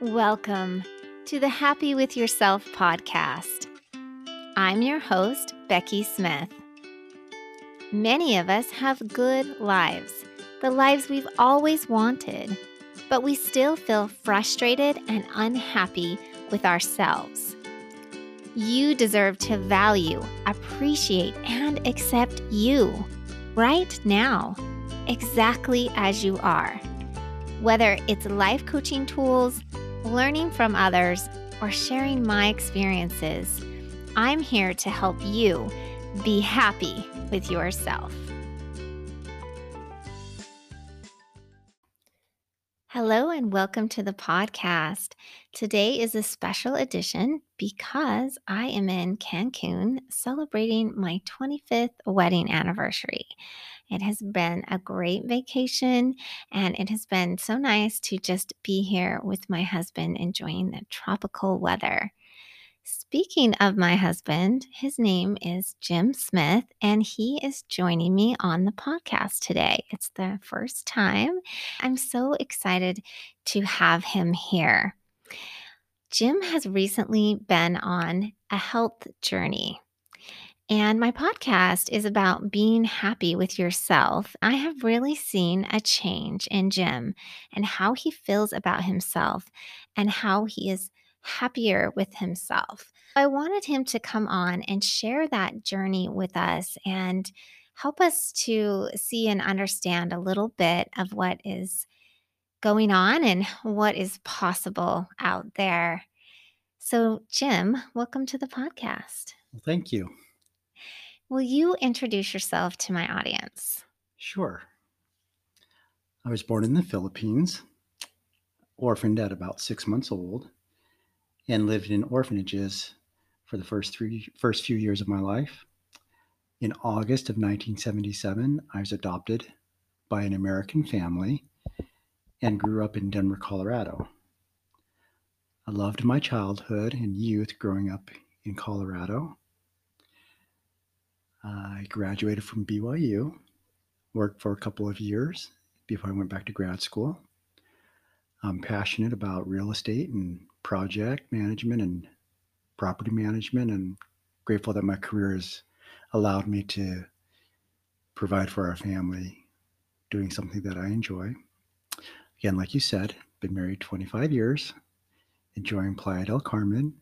Welcome to the Happy with Yourself podcast. I'm your host, Becky Smith. Many of us have good lives, the lives we've always wanted, but we still feel frustrated and unhappy with ourselves. You deserve to value, appreciate, and accept you right now, exactly as you are. Whether it's life coaching tools, learning from others, or sharing my experiences, I'm here to help you be happy with yourself. Hello, and welcome to the podcast. Today is a special edition because I am in Cancun celebrating my 25th wedding anniversary. It has been a great vacation and it has been so nice to just be here with my husband enjoying the tropical weather. Speaking of my husband, his name is Jim Smith, and he is joining me on the podcast today. It's the first time. I'm so excited to have him here. Jim has recently been on a health journey. And my podcast is about being happy with yourself. I have really seen a change in Jim and how he feels about himself and how he is happier with himself. I wanted him to come on and share that journey with us and help us to see and understand a little bit of what is going on and what is possible out there. So, Jim, welcome to the podcast. Thank you. Will you introduce yourself to my audience? Sure. I was born in the Philippines, orphaned at about six months old, and lived in orphanages for the first three first few years of my life. In August of 1977, I was adopted by an American family and grew up in Denver, Colorado. I loved my childhood and youth growing up in Colorado I graduated from BYU, worked for a couple of years before I went back to grad school. I'm passionate about real estate and project management and property management, and grateful that my career has allowed me to provide for our family doing something that I enjoy. Again, like you said, been married 25 years, enjoying Playa del Carmen,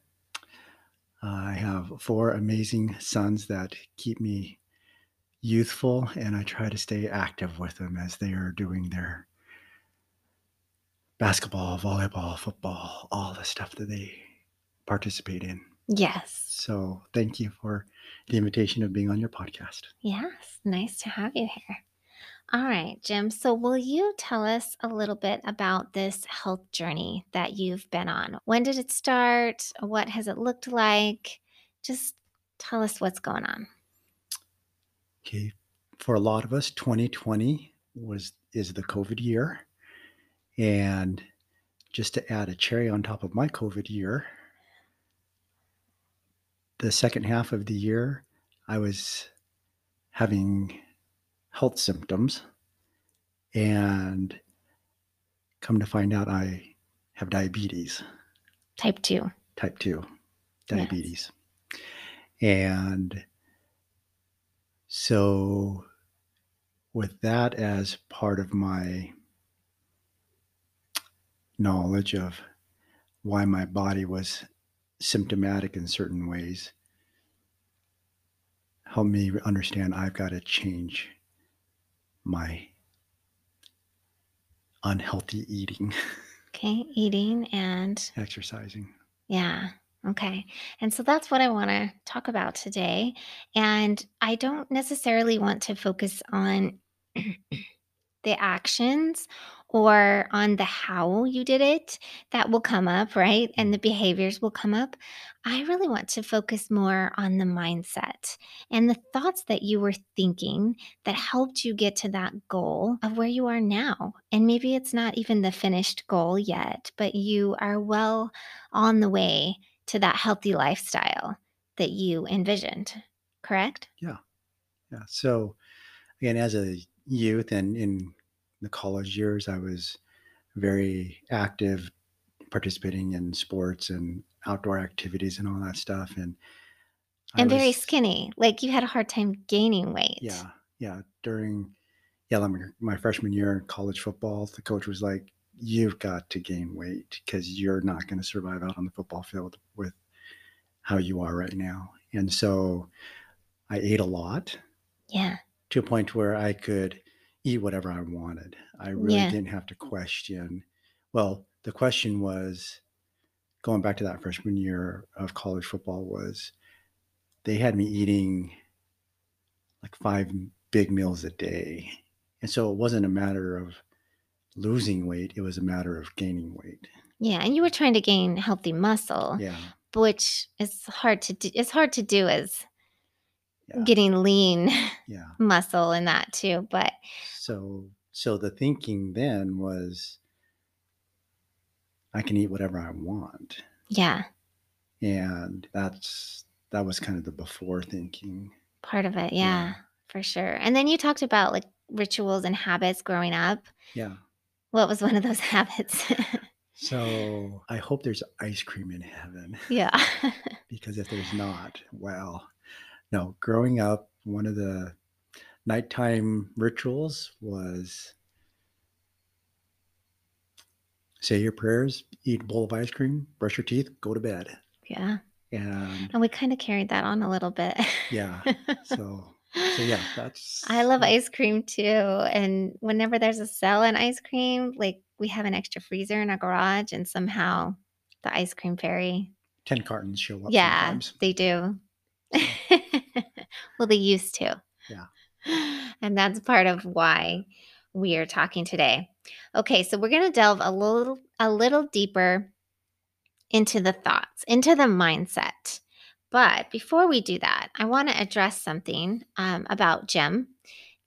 I have four amazing sons that keep me youthful, and I try to stay active with them as they are doing their basketball, volleyball, football, all the stuff that they participate in. Yes. So thank you for the invitation of being on your podcast. Yes. Nice to have you here. All right, Jim. So, will you tell us a little bit about this health journey that you've been on? When did it start? What has it looked like? Just tell us what's going on. Okay. For a lot of us, 2020 was is the COVID year. And just to add a cherry on top of my COVID year, the second half of the year, I was having health symptoms and come to find out I have diabetes. Type 2. Type 2 diabetes. Yes. And so, with that as part of my knowledge of why my body was symptomatic in certain ways, helped me understand I've got to change my unhealthy eating. Okay, eating and exercising. Yeah. Okay. And so that's what I want to talk about today. And I don't necessarily want to focus on the actions or on the how you did it, that will come up, right? And the mm-hmm. behaviors will come up. I really want to focus more on the mindset and the thoughts that you were thinking that helped you get to that goal of where you are now. And maybe it's not even the finished goal yet, but you are well on the way to that healthy lifestyle that you envisioned, correct? Yeah. Yeah. So, again, as a youth and in the college years, I was very active participating in sports and outdoor activities and all that stuff. And And very skinny. Like, you had a hard time gaining weight. yeah, yeah. During, yeah, like my, my freshman year in college football, the coach was like, you've got to gain weight because you're not going to survive out on the football field with how you are right now. And so I ate a lot Yeah. To a point where I could eat whatever I wanted. I really Yeah. didn't have to question. Well, the question was going back to that freshman year of college football was they had me eating like five big meals a day. And so it wasn't a matter of losing weight, it was a matter of gaining weight. Yeah. And you were trying to gain healthy muscle, Yeah. which is hard to do. It's hard to do as Yeah. getting lean Yeah. muscle and that too. But So so the thinking then was I can eat whatever I want. yeah, And that's that was kind of the before thinking. part of it. Yeah. Yeah, for sure. And then you talked about like rituals and habits growing up. Yeah. What was one of those habits? So I hope there's ice cream in heaven yeah. because if there's not, well, no. Growing up, one of the nighttime rituals was say your prayers, eat a bowl of ice cream, brush your teeth, go to bed. yeah. And And we kind of carried that on a little bit. yeah, so so yeah, that's I love ice cream too. And whenever there's a sale on ice cream, like we have an extra freezer in our garage, and somehow the ice cream fairy, ten cartons show up yeah, sometimes. they do. well, they used to. Yeah. And that's part of why we are talking today. Okay, so we're going to delve a little a little deeper into the thoughts, into the mindset. But before we do that, I want to address something um, about Jim.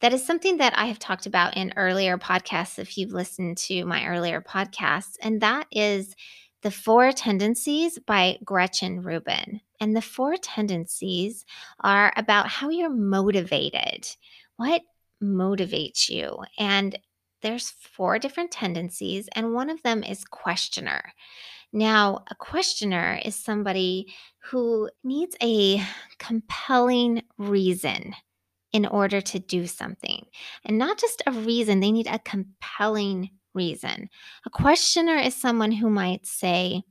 That is something that I have talked about in earlier podcasts, if you've listened to my earlier podcasts, and that is The Four Tendencies by Gretchen Rubin. And the four tendencies are about how you're motivated. What motivates you? And there's four different tendencies, and one of them is questioner. Now, a questioner is somebody who needs a compelling reason in order to do something. And not just a reason, they need a compelling reason. A questioner is someone who might say,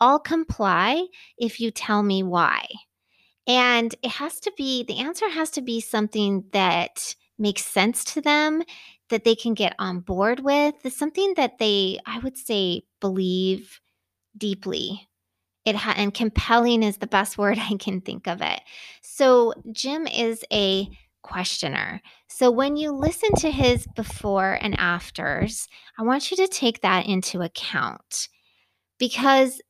I'll comply if you tell me why. And it has to be, the answer has to be something that makes sense to them, that they can get on board with, something that they, I would say, believe deeply. It ha- and compelling is the best word I can think of it. So Jim is a questioner. So when you listen to his before and afters, I want you to take that into account because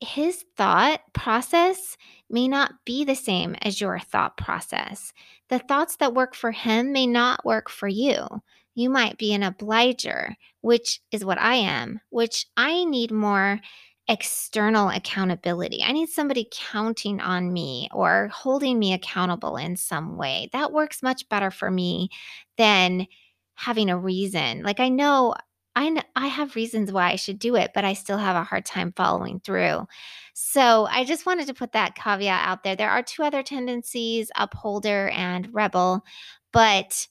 his thought process may not be the same as your thought process. The thoughts that work for him may not work for you. You might be an obliger, which is what I am, which I need more external accountability. I need somebody counting on me or holding me accountable in some way. That works much better for me than having a reason. Like I know I kn- I have reasons why I should do it, but I still have a hard time following through. So I just wanted to put that caveat out there. There are two other tendencies, upholder and rebel, but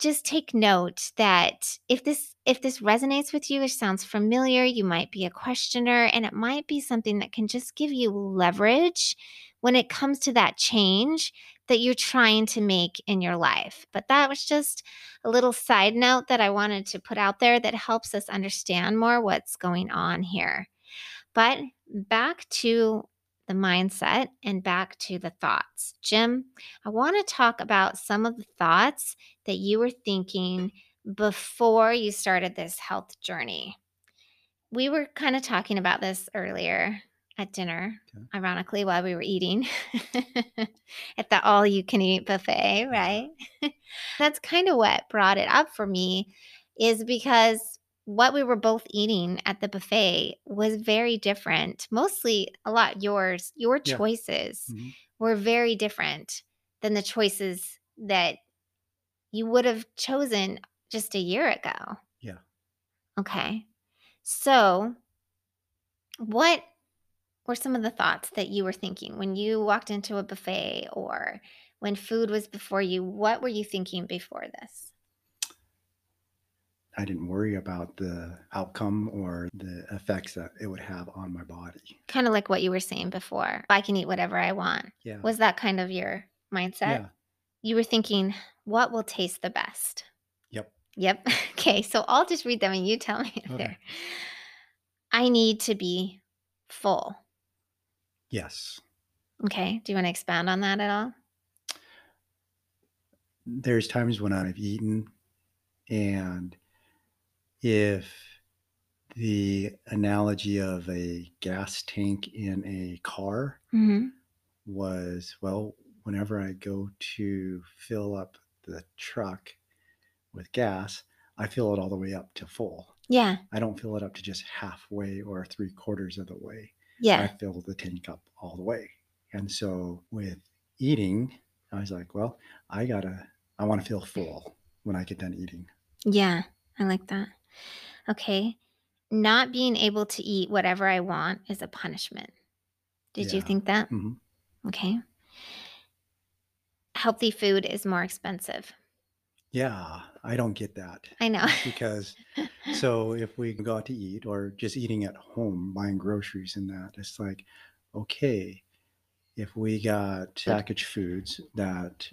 just take note that if this if this resonates with you, it sounds familiar, you might be a questioner and it might be something that can just give you leverage when it comes to that change that you're trying to make in your life. But that was just a little side note that I wanted to put out there that helps us understand more what's going on here. But back to the mindset and back to the thoughts. Jim, I want to talk about some of the thoughts that you were thinking before you started this health journey. We were kind of talking about this earlier at dinner, Okay. ironically, while we were eating at the all you can eat buffet, uh-huh. right? That's kind of what brought it up for me, is because what we were both eating at the buffet was very different. Mostly a lot yours, your Yeah. choices Mhm. were very different than the choices that you would have chosen just a year ago. Yeah. Okay. So What were some of the thoughts that you were thinking when you walked into a buffet or when food was before you? What were you thinking before this? I didn't worry about the outcome or the effects that it would have on my body. Kind of like what you were saying before. I can eat whatever I want. Yeah. Was that kind of your mindset? yeah. You were thinking, what will taste the best? Yep. Yep. Okay. So I'll just read them and you tell me Okay. they're. I need to be full. Yes. Okay. Do you want to expand on that at all? There's times when I've eaten, and if the analogy of a gas tank in a car Mm-hmm. was well, whenever I go to fill up the truck with gas, I fill it all the way up to full. Yeah. I don't fill it up to just halfway or three quarters of the way. Yeah. I fill the tank up all the way. And so with eating, I was like, well, I gotta, I want to feel full when I get done eating. Yeah. I like that. Okay. Not being able to eat whatever I want is a punishment. Did you think that? hmm Okay. Healthy food is more expensive. Yeah, I don't get that I know. because so if we go out to eat or just eating at home, buying groceries and that, it's like, okay, if we got packaged foods that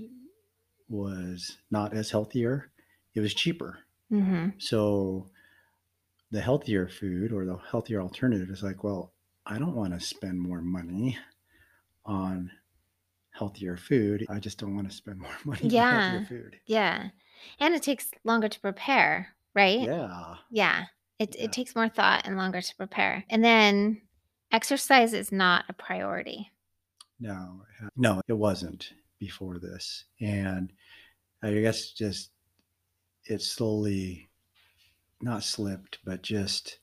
was not as healthier, it was cheaper. Hmm So the healthier food or the healthier alternative is like, well, I don't want to spend more money on healthier food. I just don't want to spend more money on Yeah. healthier food. Yeah. And it takes longer to prepare, right? Yeah. Yeah. It, Yeah. it takes more thought and longer to prepare. And then exercise is not a priority. No, no, it wasn't before this. And I guess just it slowly not slipped, but just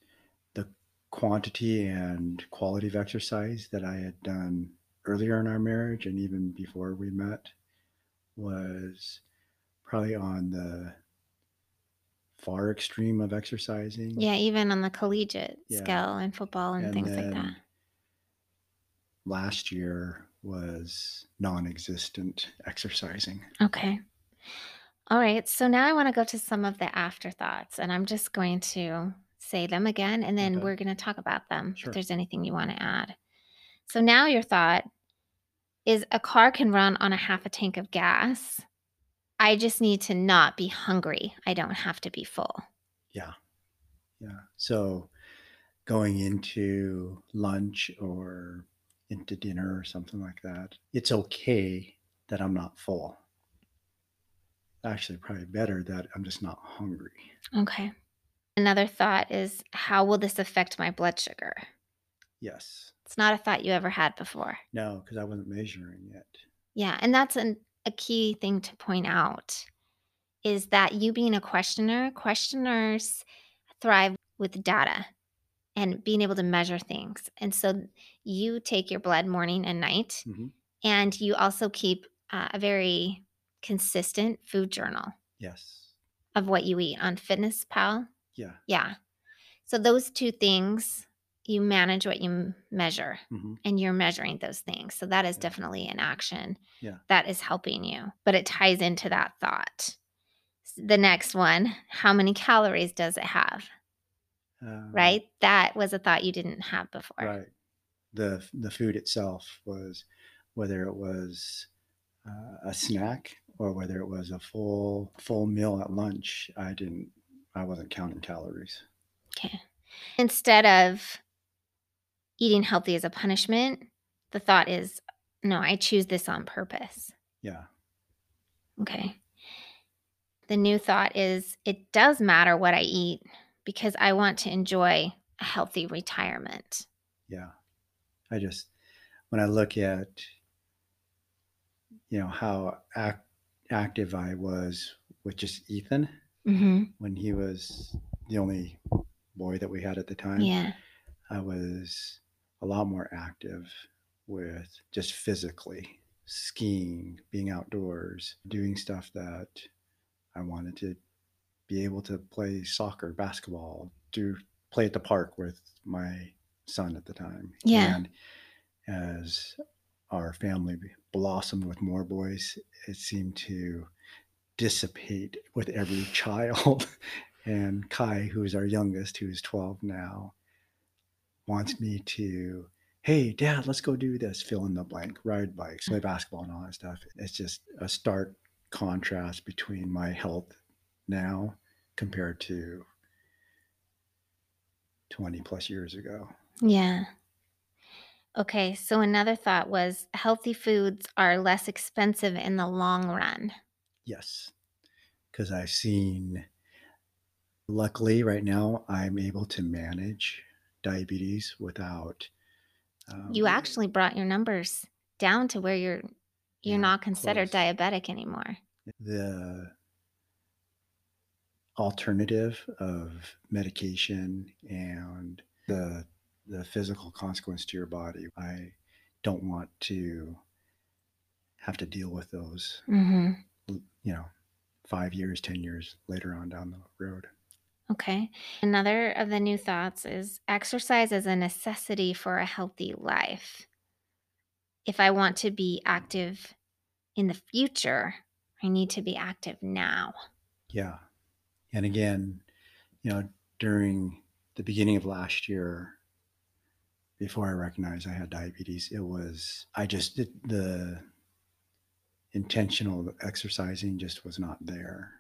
the quantity and quality of exercise that I had done earlier in our marriage and even before we met was probably on the far extreme of exercising. Yeah, even on the collegiate Yeah. scale in football and, things like that. Last year was non existent exercising. Okay. All right. So now I want to go to some of the afterthoughts, and I'm just going to say them again, and then Okay. we're going to talk about them Sure. if there's anything you want to add. So now your thought is a car can run on a half a tank of gas. I just need to not be hungry. I don't have to be full. Yeah. Yeah. So going into lunch or into dinner or something like that, it's okay that I'm not full. Actually, probably better that I'm just not hungry. Okay. Another thought is how will this affect my blood sugar? Yes. It's not a thought you ever had before. No, because I wasn't measuring it. Yeah, and that's an, a key thing to point out is that you being a questioner, questioners thrive with data and being able to measure things. And so you take your blood morning and night, Mhm. and you also keep uh, a very consistent food journal Yes. of what you eat on Fitness Pal. Yeah. Yeah. So those two things, you manage what you measure hmm and you're measuring those things. So that is Yeah. definitely an action Yeah. that is helping you, but it ties into that thought. The next one, how many calories does it have? Um, Right? That was a thought you didn't have before. Right. The the food itself was whether it was uh, a snack or whether it was a full full meal at lunch. I didn't. I wasn't counting calories. Okay. Instead of eating healthy as a punishment, the thought is, no, I choose this on purpose. Yeah. Okay. The new thought is, it does matter what I eat because I want to enjoy a healthy retirement. Yeah. I just when I look at you know how ac- active I was with just Ethan Mm-hmm. when he was the only boy that we had at the time. Yeah. I was a lot more active with just physically skiing, being outdoors, doing stuff that I wanted to be able to play soccer, basketball, do play at the park with my son at the time. Yeah. And as our family blossomed with more boys, it seemed to dissipate with every child. and Kai, who's our youngest, who's 12 now, wants mm-hmm. me to, hey, dad, let's go do this, fill in the blank, ride bikes, play mm-hmm. basketball, and all that stuff. It's just a stark contrast between my health now compared to 20 plus years ago. Yeah. Okay, so another thought was healthy foods are less expensive in the long run. Yes, because I've seen, luckily, right now, I'm able to manage diabetes without. Um, You actually brought your numbers down to where you're you're Yeah, not considered close. diabetic anymore. the alternative of medication and the the physical consequence to your body. I don't want to have to deal with those, hmm you know, five years, 10 years later on down the road. Okay. Another of the new thoughts is exercise is a necessity for a healthy life. If I want to be active in the future, I need to be active now. Yeah. And again, you know, during the beginning of last year, before I recognized I had diabetes, it was, I just, did the intentional exercising just was not there.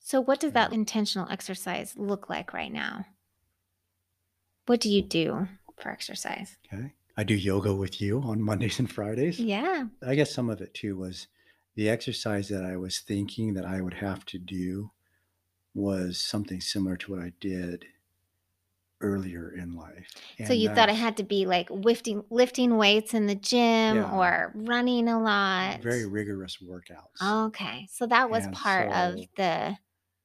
So, what does that intentional exercise look like right now? What do you do for exercise? Okay. I do yoga with you on Mondays and Fridays. Yeah. I guess some of it too was the exercise that I was thinking that I would have to do was something similar to what I did earlier in life. So you thought it had to be like lifting lifting weights in the gym Yeah. or running a lot. very rigorous workouts. Okay. So that was And part of the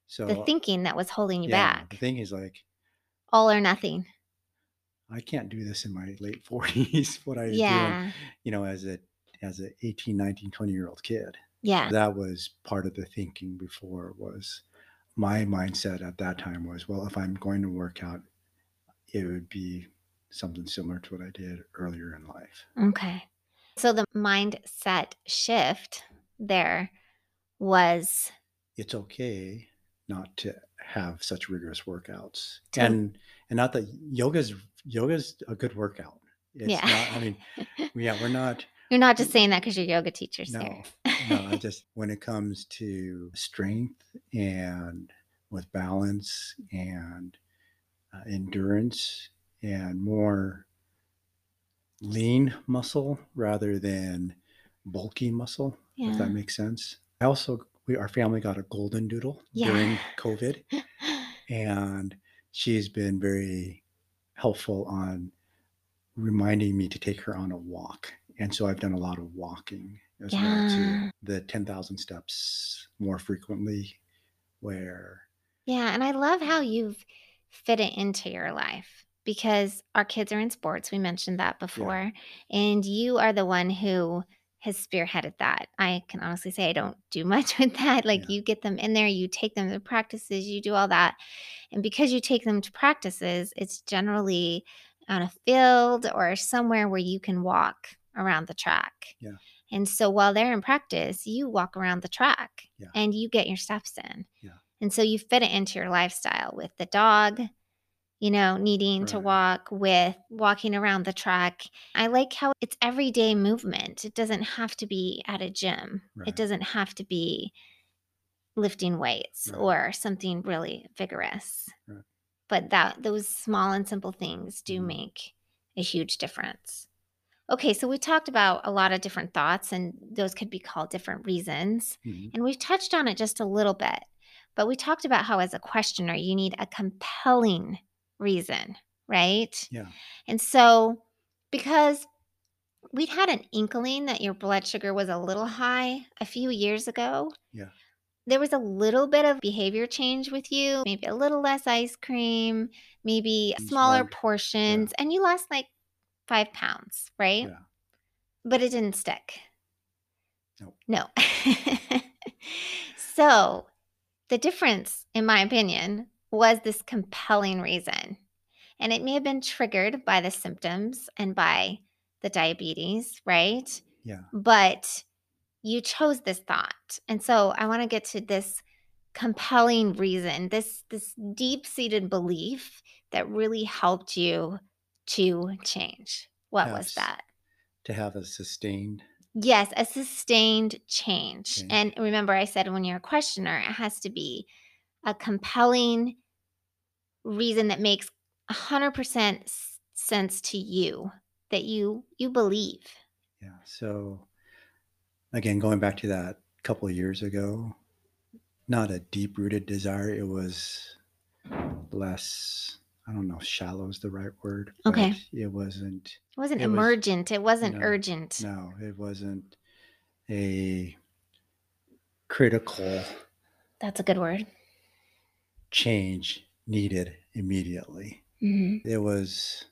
So the thinking that was holding you yeah, back. the thing is like All or nothing. I can't do this in my late 40s what I doing, Yeah. you know, as a as a 18, 19, 20 year old kid. Yeah. that was part of the thinking before was my mindset at that time was well if i'm going to work out it would be something similar to what i did earlier in life Okay. So the mindset shift there was it's okay not to have such rigorous workouts To- and and not that yoga's yoga's a good workout it's Yeah. not i mean yeah we're not you're not just saying that because you're yoga teachers no no i just when it comes to strength and with balance and uh, endurance and more lean muscle rather than bulky muscle if that makes sense i also we our family got a golden doodle Yeah. during covid and she's been very helpful on reminding me to take her on a walk and so i've done a lot of walking as well Yeah. too the 10,000 steps more frequently where Yeah, and I love how you've fit it into your life because our kids are in sports. We mentioned that before. And you are the one who has spearheaded that. I can honestly say I don't do much with that. Like Yeah. you get them in there, you take them to practices, you do all that. And because you take them to practices, it's generally on a field or somewhere where you can walk around the track. Yeah. And so while they're in practice, you walk around the track Yeah. and you get your steps in. Yeah. And so you fit it into your lifestyle with the dog, you know, needing to walk, with walking around the track. I like how it's everyday movement. It doesn't have to be at a gym, Right. it doesn't have to be lifting weights Right. or something really vigorous. Right. But that those small and simple things do Mhm. make a huge difference. Okay, so we talked about a lot of different thoughts, and those could be called different reasons. Mhm. And we've touched on it just a little bit, but we talked about how, as a questioner, you need a compelling reason, right? Yeah. And so, because we'd had an inkling that your blood sugar was a little high a few years ago. Yeah. There was a little bit of behavior change with you, maybe a little less ice cream, maybe smaller smart. portions, and you lost like five pounds, right? Yeah. But it didn't stick. Nope. No. so, the difference, in my opinion, was this compelling reason. And it may have been triggered by the symptoms and by the diabetes, right? Yeah. But you chose this thought. And so I want to get to this compelling reason, this this deep-seated belief that really helped you to change. What was that? To have a sustained Yes, a sustained change. And remember, I said when you're a questioner, it has to be a compelling reason that makes 100% sense to you that you you believe. Yeah. So again, going back to that couple of years ago, not a deep rooted desire. It was less, I don't know, if shallow is the right word. Okay. It wasn't, It wasn't It was- emergent, it wasn't no, urgent. no, it wasn't a critical That's a good word. change needed immediately. Mhm. It was,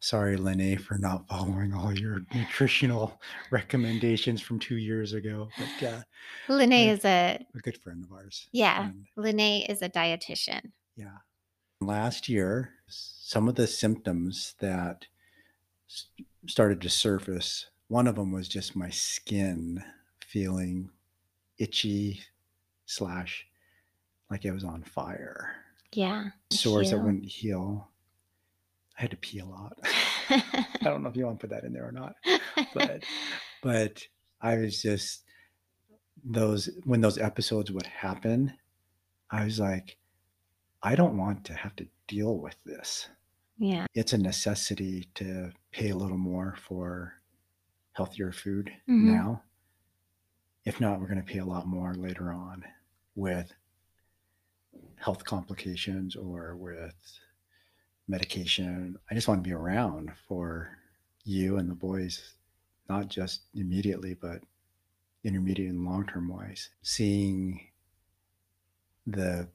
sorry, Lene, for not following all your nutritional recommendations from two years ago, but uh, Lene is a a good friend of ours. yeah, And Lene is a dietitian. yeah. Last year, some of the symptoms that started to surface, one of them was just my skin feeling itchy slash like it was on fire. Yeah. Sores that wouldn't heal. I had to pee a lot. I don't know if you want to put that in there or not. but but I was just those when those episodes would happen, I was like, I don't want to have to deal with this. yeah. It's a necessity to pay a little more for healthier food Mhm. now. If not, we're going to pay a lot more later on with health complications or with medication. I just want to be around for you and the boys, not just immediately, but intermediate and long term wise. Seeing the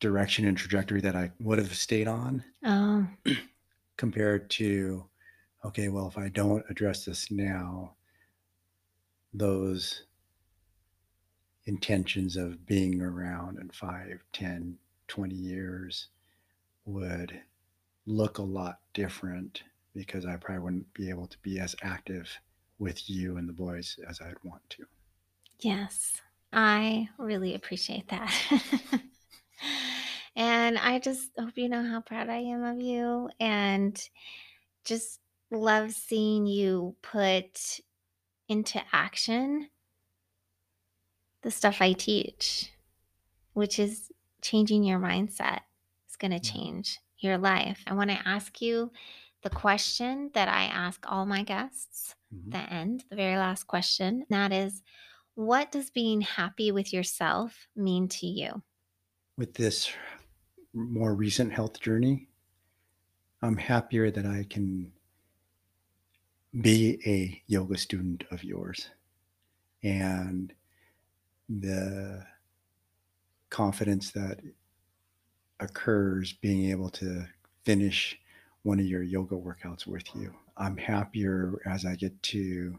direction and trajectory that I would have stayed on Oh, compared to, okay, well, if I don't address this now, those intentions of being around in 5, 10, 20 years would look a lot different because I probably wouldn't be able to be as active with you and the boys as I'd want to. yes. I really appreciate that. and I just hope you know how proud I am of you and just love seeing you put into action the stuff I teach, which is changing your mindset. It's going to change your life. I want to ask you the question that I ask all my guests Mhm. the end, the very last question. That is, what does being happy with yourself mean to you? With this more recent health journey, I'm happier that I can be a yoga student of yours and the confidence that occurs being able to finish one of your yoga workouts with you. I'm happier as I get to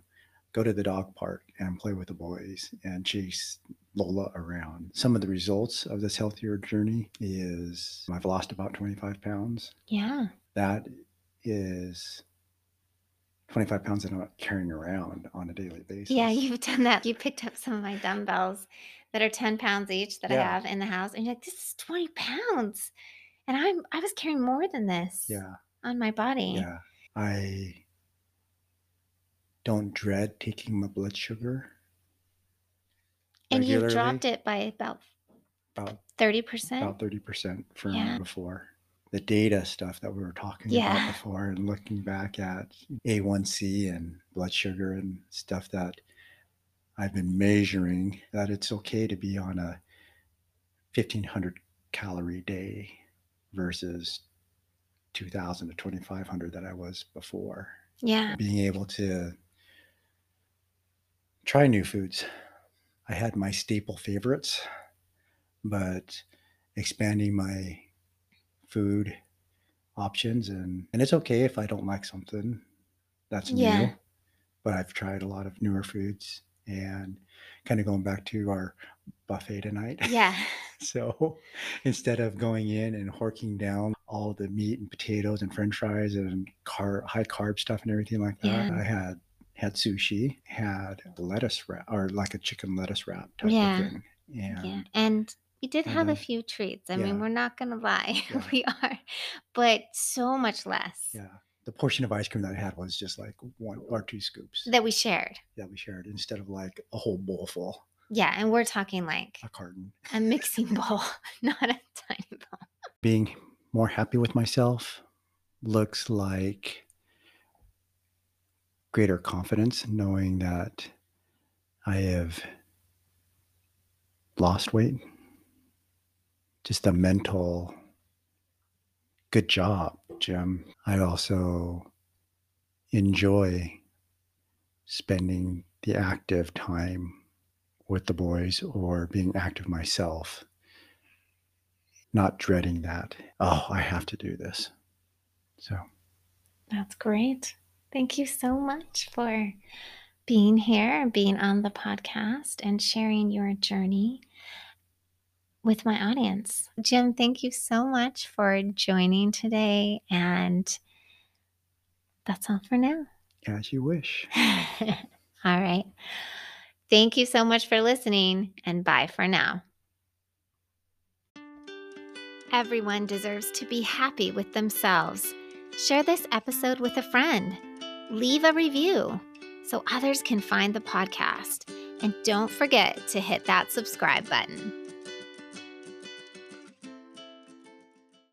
go to the dog park and play with the boys and chase Lola around. Some of the results of this healthier journey is I've lost about 25 pounds. Yeah. That is 25 pounds that I'm not carrying around on a daily basis. Yeah, you've done that. You picked up some of my dumbbells that are 10 pounds each that I have in the house. And you're like, this is 20 pounds. And I'm I was carrying more than this Yeah. on my body. Yeah. I don't dread taking my blood sugar. And you regularly. dropped it by about About 30%. about 30% from Yeah. before. The data stuff that we were talking Yeah. about before and looking back at A1C and blood sugar and stuff that I've been measuring, that it's okay to be on a 1500 calorie day versus 2000 to 2500 that I was before. yeah. Being able to try new foods. I had my staple favorites, but expanding my food options and and it's okay if I don't like something that's new. Yeah. But I've tried a lot of newer foods and kind of going back to our buffet tonight. Yeah. so instead of going in and horking down all the meat and potatoes and french fries and car- high carb stuff and everything like that, Yeah. I had had sushi, had lettuce wrap or like a chicken lettuce wrap type Yeah. of thing. And Yeah. And we did have a few treats. I yeah. mean, we're not going to lie. Yeah. we are, but so much less yeah, the portion of ice cream that I had was just like one or two scoops that we shared. that we shared instead of like a whole bowl full, Yeah. And we're talking like a carton. a mixing bowl, not a tiny bowl. being more happy with myself looks like greater confidence knowing that I have lost weight. Just a mental good job, Jim. I also enjoy spending the active time with the boys or being active myself not dreading that. Oh, I have to do this. So, That's great. Thank you so much for being here being on the podcast and sharing your journey with my audience. Jim, thank you so much for joining today. And that's all for now. as you wish. all right. Thank you so much for listening, and bye for now. Everyone deserves to be happy with themselves. Share this episode with a friend. Leave a review so others can find the podcast. And don't forget to hit that subscribe button.